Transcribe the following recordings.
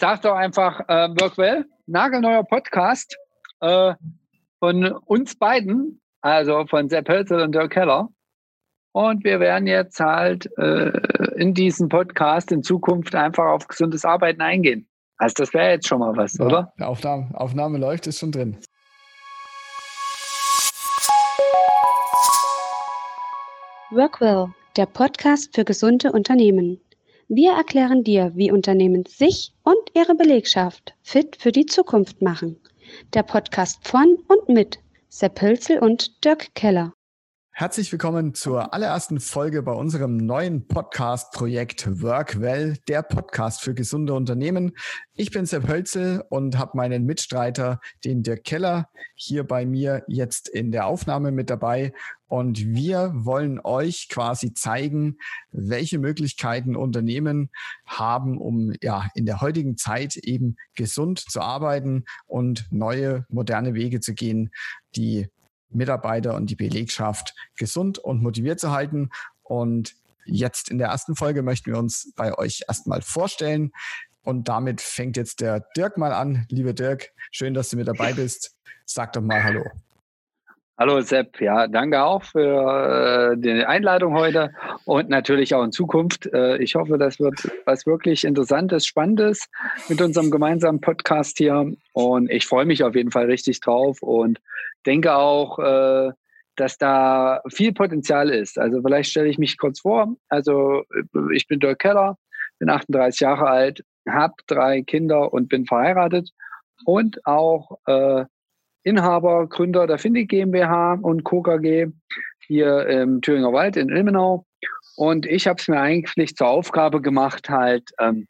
sag doch einfach äh, Workwell, nagelneuer Podcast äh, von uns beiden, also von Sepp Hölzel und Dirk Keller. Und wir werden jetzt halt äh, in diesem Podcast in Zukunft einfach auf gesundes Arbeiten eingehen. Also das wäre jetzt schon mal was, ja, oder? Aufnahme, Aufnahme läuft, ist schon drin. Workwell, der Podcast für gesunde Unternehmen. Wir erklären dir, wie Unternehmen sich und ihre Belegschaft fit für die Zukunft machen. Der Podcast von und mit Sepp Hölzel und Dirk Keller. Herzlich willkommen zur allerersten Folge bei unserem neuen Podcast-Projekt Workwell, der Podcast für gesunde Unternehmen. Ich bin Sepp Hölzel und habe meinen Mitstreiter, den Dirk Keller, hier bei mir jetzt in der Aufnahme mit dabei. Und wir wollen euch quasi zeigen, welche Möglichkeiten Unternehmen haben, um ja in der heutigen Zeit eben gesund zu arbeiten und neue moderne Wege zu gehen, die Mitarbeiter und die Belegschaft gesund und motiviert zu halten. Und jetzt in der ersten Folge möchten wir uns bei euch erstmal vorstellen. Und damit fängt jetzt der Dirk mal an. Lieber Dirk, schön, dass du mit dabei bist. Sag doch mal Hallo. Hallo Sepp, ja, danke auch für äh, die Einladung heute und natürlich auch in Zukunft. Äh, ich hoffe, das wird was wirklich Interessantes, Spannendes mit unserem gemeinsamen Podcast hier und ich freue mich auf jeden Fall richtig drauf und denke auch, äh, dass da viel Potenzial ist. Also vielleicht stelle ich mich kurz vor. Also ich bin Dirk Keller, bin 38 Jahre alt, habe drei Kinder und bin verheiratet und auch äh, Inhaber, Gründer der Findig GmbH und Co. KG hier im Thüringer Wald in Ilmenau. Und ich habe es mir eigentlich zur Aufgabe gemacht, halt ähm,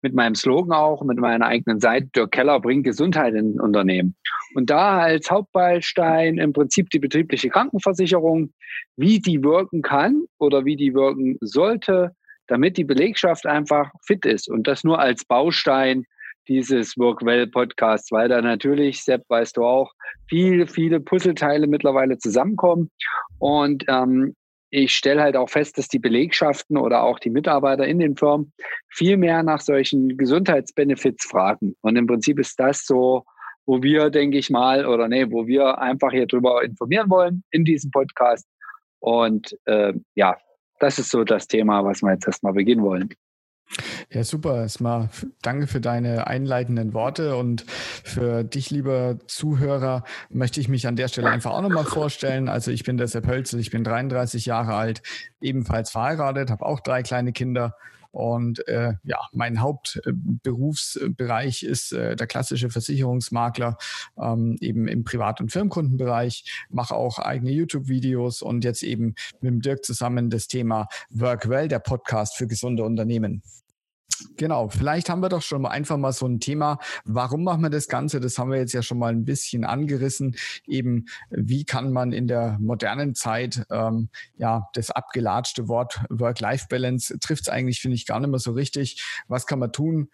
mit meinem Slogan auch, mit meiner eigenen Seite, Dirk Keller bringt Gesundheit in Unternehmen. Und da als Hauptbaustein im Prinzip die betriebliche Krankenversicherung, wie die wirken kann oder wie die wirken sollte, damit die Belegschaft einfach fit ist. Und das nur als Baustein dieses Workwell-Podcasts, weil da natürlich, Sepp, weißt du auch, viele, viele Puzzleteile mittlerweile zusammenkommen. Und ähm, ich stelle halt auch fest, dass die Belegschaften oder auch die Mitarbeiter in den Firmen viel mehr nach solchen Gesundheitsbenefits fragen. Und im Prinzip ist das so, wo wir, denke ich mal, oder nee, wo wir einfach hier drüber informieren wollen in diesem Podcast. Und äh, ja, das ist so das Thema, was wir jetzt erstmal beginnen wollen. Ja, super. Erstmal danke für deine einleitenden Worte und für dich, lieber Zuhörer, möchte ich mich an der Stelle einfach auch nochmal vorstellen. Also ich bin der Sepp Hölzel, ich bin 33 Jahre alt, ebenfalls verheiratet, habe auch drei kleine Kinder und äh, ja, mein Hauptberufsbereich ist äh, der klassische Versicherungsmakler, ähm, eben im Privat- und Firmenkundenbereich, mache auch eigene YouTube-Videos und jetzt eben mit dem Dirk zusammen das Thema Workwell, der Podcast für gesunde Unternehmen. Genau, vielleicht haben wir doch schon mal einfach mal so ein Thema. Warum machen wir das Ganze? Das haben wir jetzt ja schon mal ein bisschen angerissen. Eben, wie kann man in der modernen Zeit, ähm, ja, das abgelatschte Wort Work-Life-Balance trifft es eigentlich, finde ich, gar nicht mehr so richtig. Was kann man tun,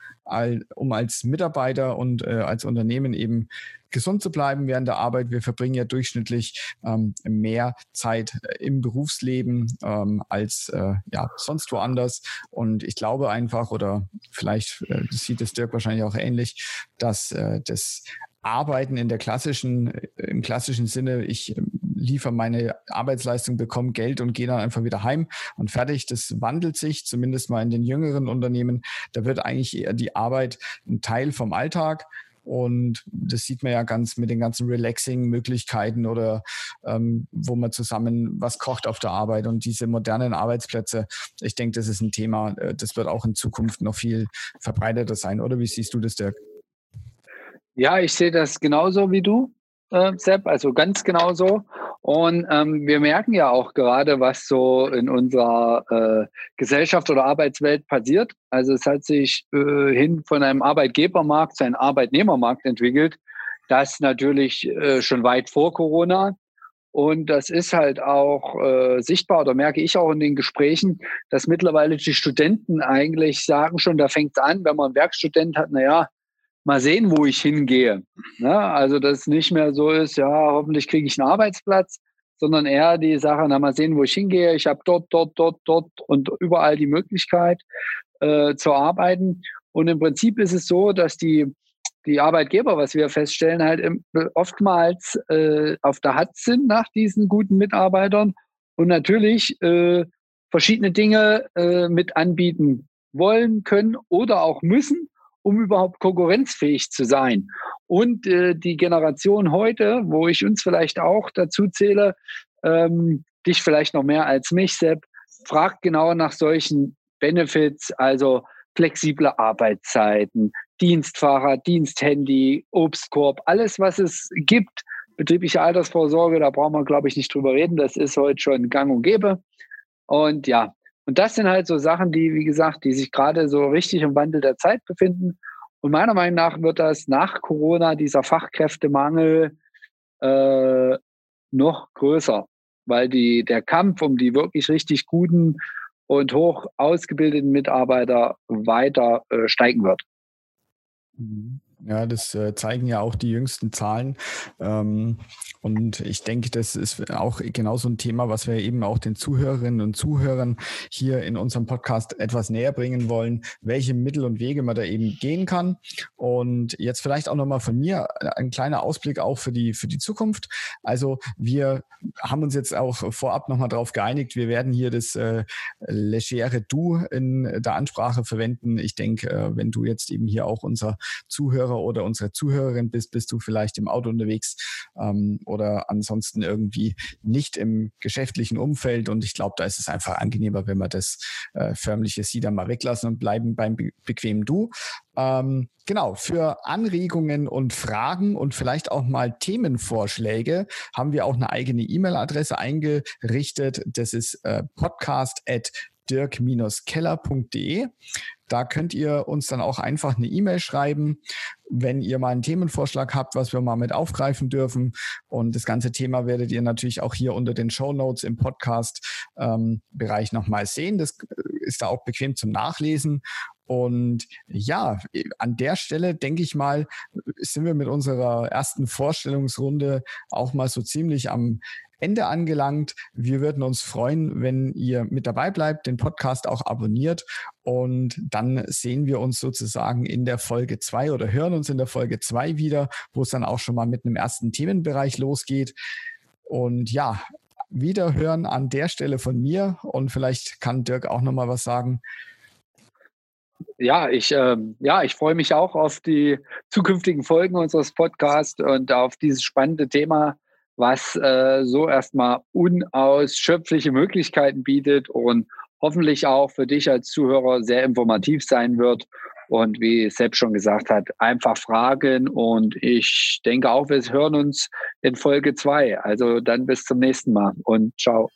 um als Mitarbeiter und äh, als Unternehmen eben gesund zu bleiben während der Arbeit. Wir verbringen ja durchschnittlich ähm, mehr Zeit äh, im Berufsleben ähm, als äh, ja, sonst woanders. Und ich glaube einfach, oder vielleicht äh, sieht es Dirk wahrscheinlich auch ähnlich, dass äh, das Arbeiten in der klassischen, äh, im klassischen Sinne, ich ähm, liefere meine Arbeitsleistung, bekomme Geld und gehe dann einfach wieder heim und fertig. Das wandelt sich, zumindest mal in den jüngeren Unternehmen. Da wird eigentlich eher die Arbeit ein Teil vom Alltag. Und das sieht man ja ganz mit den ganzen Relaxing-Möglichkeiten oder ähm, wo man zusammen was kocht auf der Arbeit und diese modernen Arbeitsplätze. Ich denke, das ist ein Thema, äh, das wird auch in Zukunft noch viel verbreiteter sein. Oder wie siehst du das, Dirk? Ja, ich sehe das genauso wie du, äh, Sepp, also ganz genauso. Und ähm, wir merken ja auch gerade, was so in unserer äh, Gesellschaft oder Arbeitswelt passiert. Also es hat sich äh, hin von einem Arbeitgebermarkt zu einem Arbeitnehmermarkt entwickelt. Das natürlich äh, schon weit vor Corona. Und das ist halt auch äh, sichtbar oder merke ich auch in den Gesprächen, dass mittlerweile die Studenten eigentlich sagen schon, da fängt es an, wenn man einen Werkstudent hat, naja, mal sehen, wo ich hingehe. Ne? Also, dass es nicht mehr so ist, ja, hoffentlich kriege ich einen Arbeitsplatz, sondern eher die Sache, na, mal sehen, wo ich hingehe. Ich habe dort, dort, dort, dort und überall die Möglichkeit äh, zu arbeiten. Und im Prinzip ist es so, dass die, die Arbeitgeber, was wir feststellen, halt oftmals äh, auf der Hand sind nach diesen guten Mitarbeitern und natürlich äh, verschiedene Dinge äh, mit anbieten wollen, können oder auch müssen, um überhaupt konkurrenzfähig zu sein. Und äh, die Generation heute, wo ich uns vielleicht auch dazu zähle, ähm, dich vielleicht noch mehr als mich, Sepp, fragt genau nach solchen Benefits, also flexible Arbeitszeiten, Dienstfahrer, Diensthandy, Obstkorb, alles, was es gibt, betriebliche Altersvorsorge, da brauchen wir, glaube ich, nicht drüber reden. Das ist heute schon gang und gäbe. Und ja, und das sind halt so Sachen, die, wie gesagt, die sich gerade so richtig im Wandel der Zeit befinden. Und meiner Meinung nach wird das nach Corona, dieser Fachkräftemangel, äh, noch größer, weil die, der Kampf um die wirklich richtig guten und hoch ausgebildeten Mitarbeiter weiter äh, steigen wird. Mhm. Ja, das äh, zeigen ja auch die jüngsten Zahlen. Ähm, und ich denke, das ist auch genau so ein Thema, was wir eben auch den Zuhörerinnen und Zuhörern hier in unserem Podcast etwas näher bringen wollen, welche Mittel und Wege man da eben gehen kann. Und jetzt vielleicht auch nochmal von mir ein kleiner Ausblick auch für die, für die Zukunft. Also wir haben uns jetzt auch vorab nochmal darauf geeinigt, wir werden hier das äh, legere Du in der Ansprache verwenden. Ich denke, äh, wenn du jetzt eben hier auch unser Zuhörer oder unsere Zuhörerin bist, bist du vielleicht im Auto unterwegs ähm, oder ansonsten irgendwie nicht im geschäftlichen Umfeld. Und ich glaube, da ist es einfach angenehmer, wenn wir das äh, förmliche Sie dann mal weglassen und bleiben beim be bequemen Du. Ähm, genau, für Anregungen und Fragen und vielleicht auch mal Themenvorschläge haben wir auch eine eigene E-Mail-Adresse eingerichtet. Das ist äh, podcast at dirk-keller.de. Da könnt ihr uns dann auch einfach eine E-Mail schreiben, wenn ihr mal einen Themenvorschlag habt, was wir mal mit aufgreifen dürfen. Und das ganze Thema werdet ihr natürlich auch hier unter den Show Notes im Podcast-Bereich ähm, nochmal sehen. Das ist da auch bequem zum Nachlesen. Und ja, an der Stelle denke ich mal, sind wir mit unserer ersten Vorstellungsrunde auch mal so ziemlich am Ende angelangt. Wir würden uns freuen, wenn ihr mit dabei bleibt, den Podcast auch abonniert und dann sehen wir uns sozusagen in der Folge zwei oder hören uns in der Folge zwei wieder, wo es dann auch schon mal mit einem ersten Themenbereich losgeht. Und ja, wieder hören an der Stelle von mir und vielleicht kann Dirk auch noch mal was sagen. Ja, ich, äh, ja, ich freue mich auch auf die zukünftigen Folgen unseres Podcasts und auf dieses spannende Thema was äh, so erstmal unausschöpfliche Möglichkeiten bietet und hoffentlich auch für dich als Zuhörer sehr informativ sein wird. Und wie Sepp schon gesagt hat, einfach fragen. Und ich denke auch, wir hören uns in Folge zwei. Also dann bis zum nächsten Mal und ciao.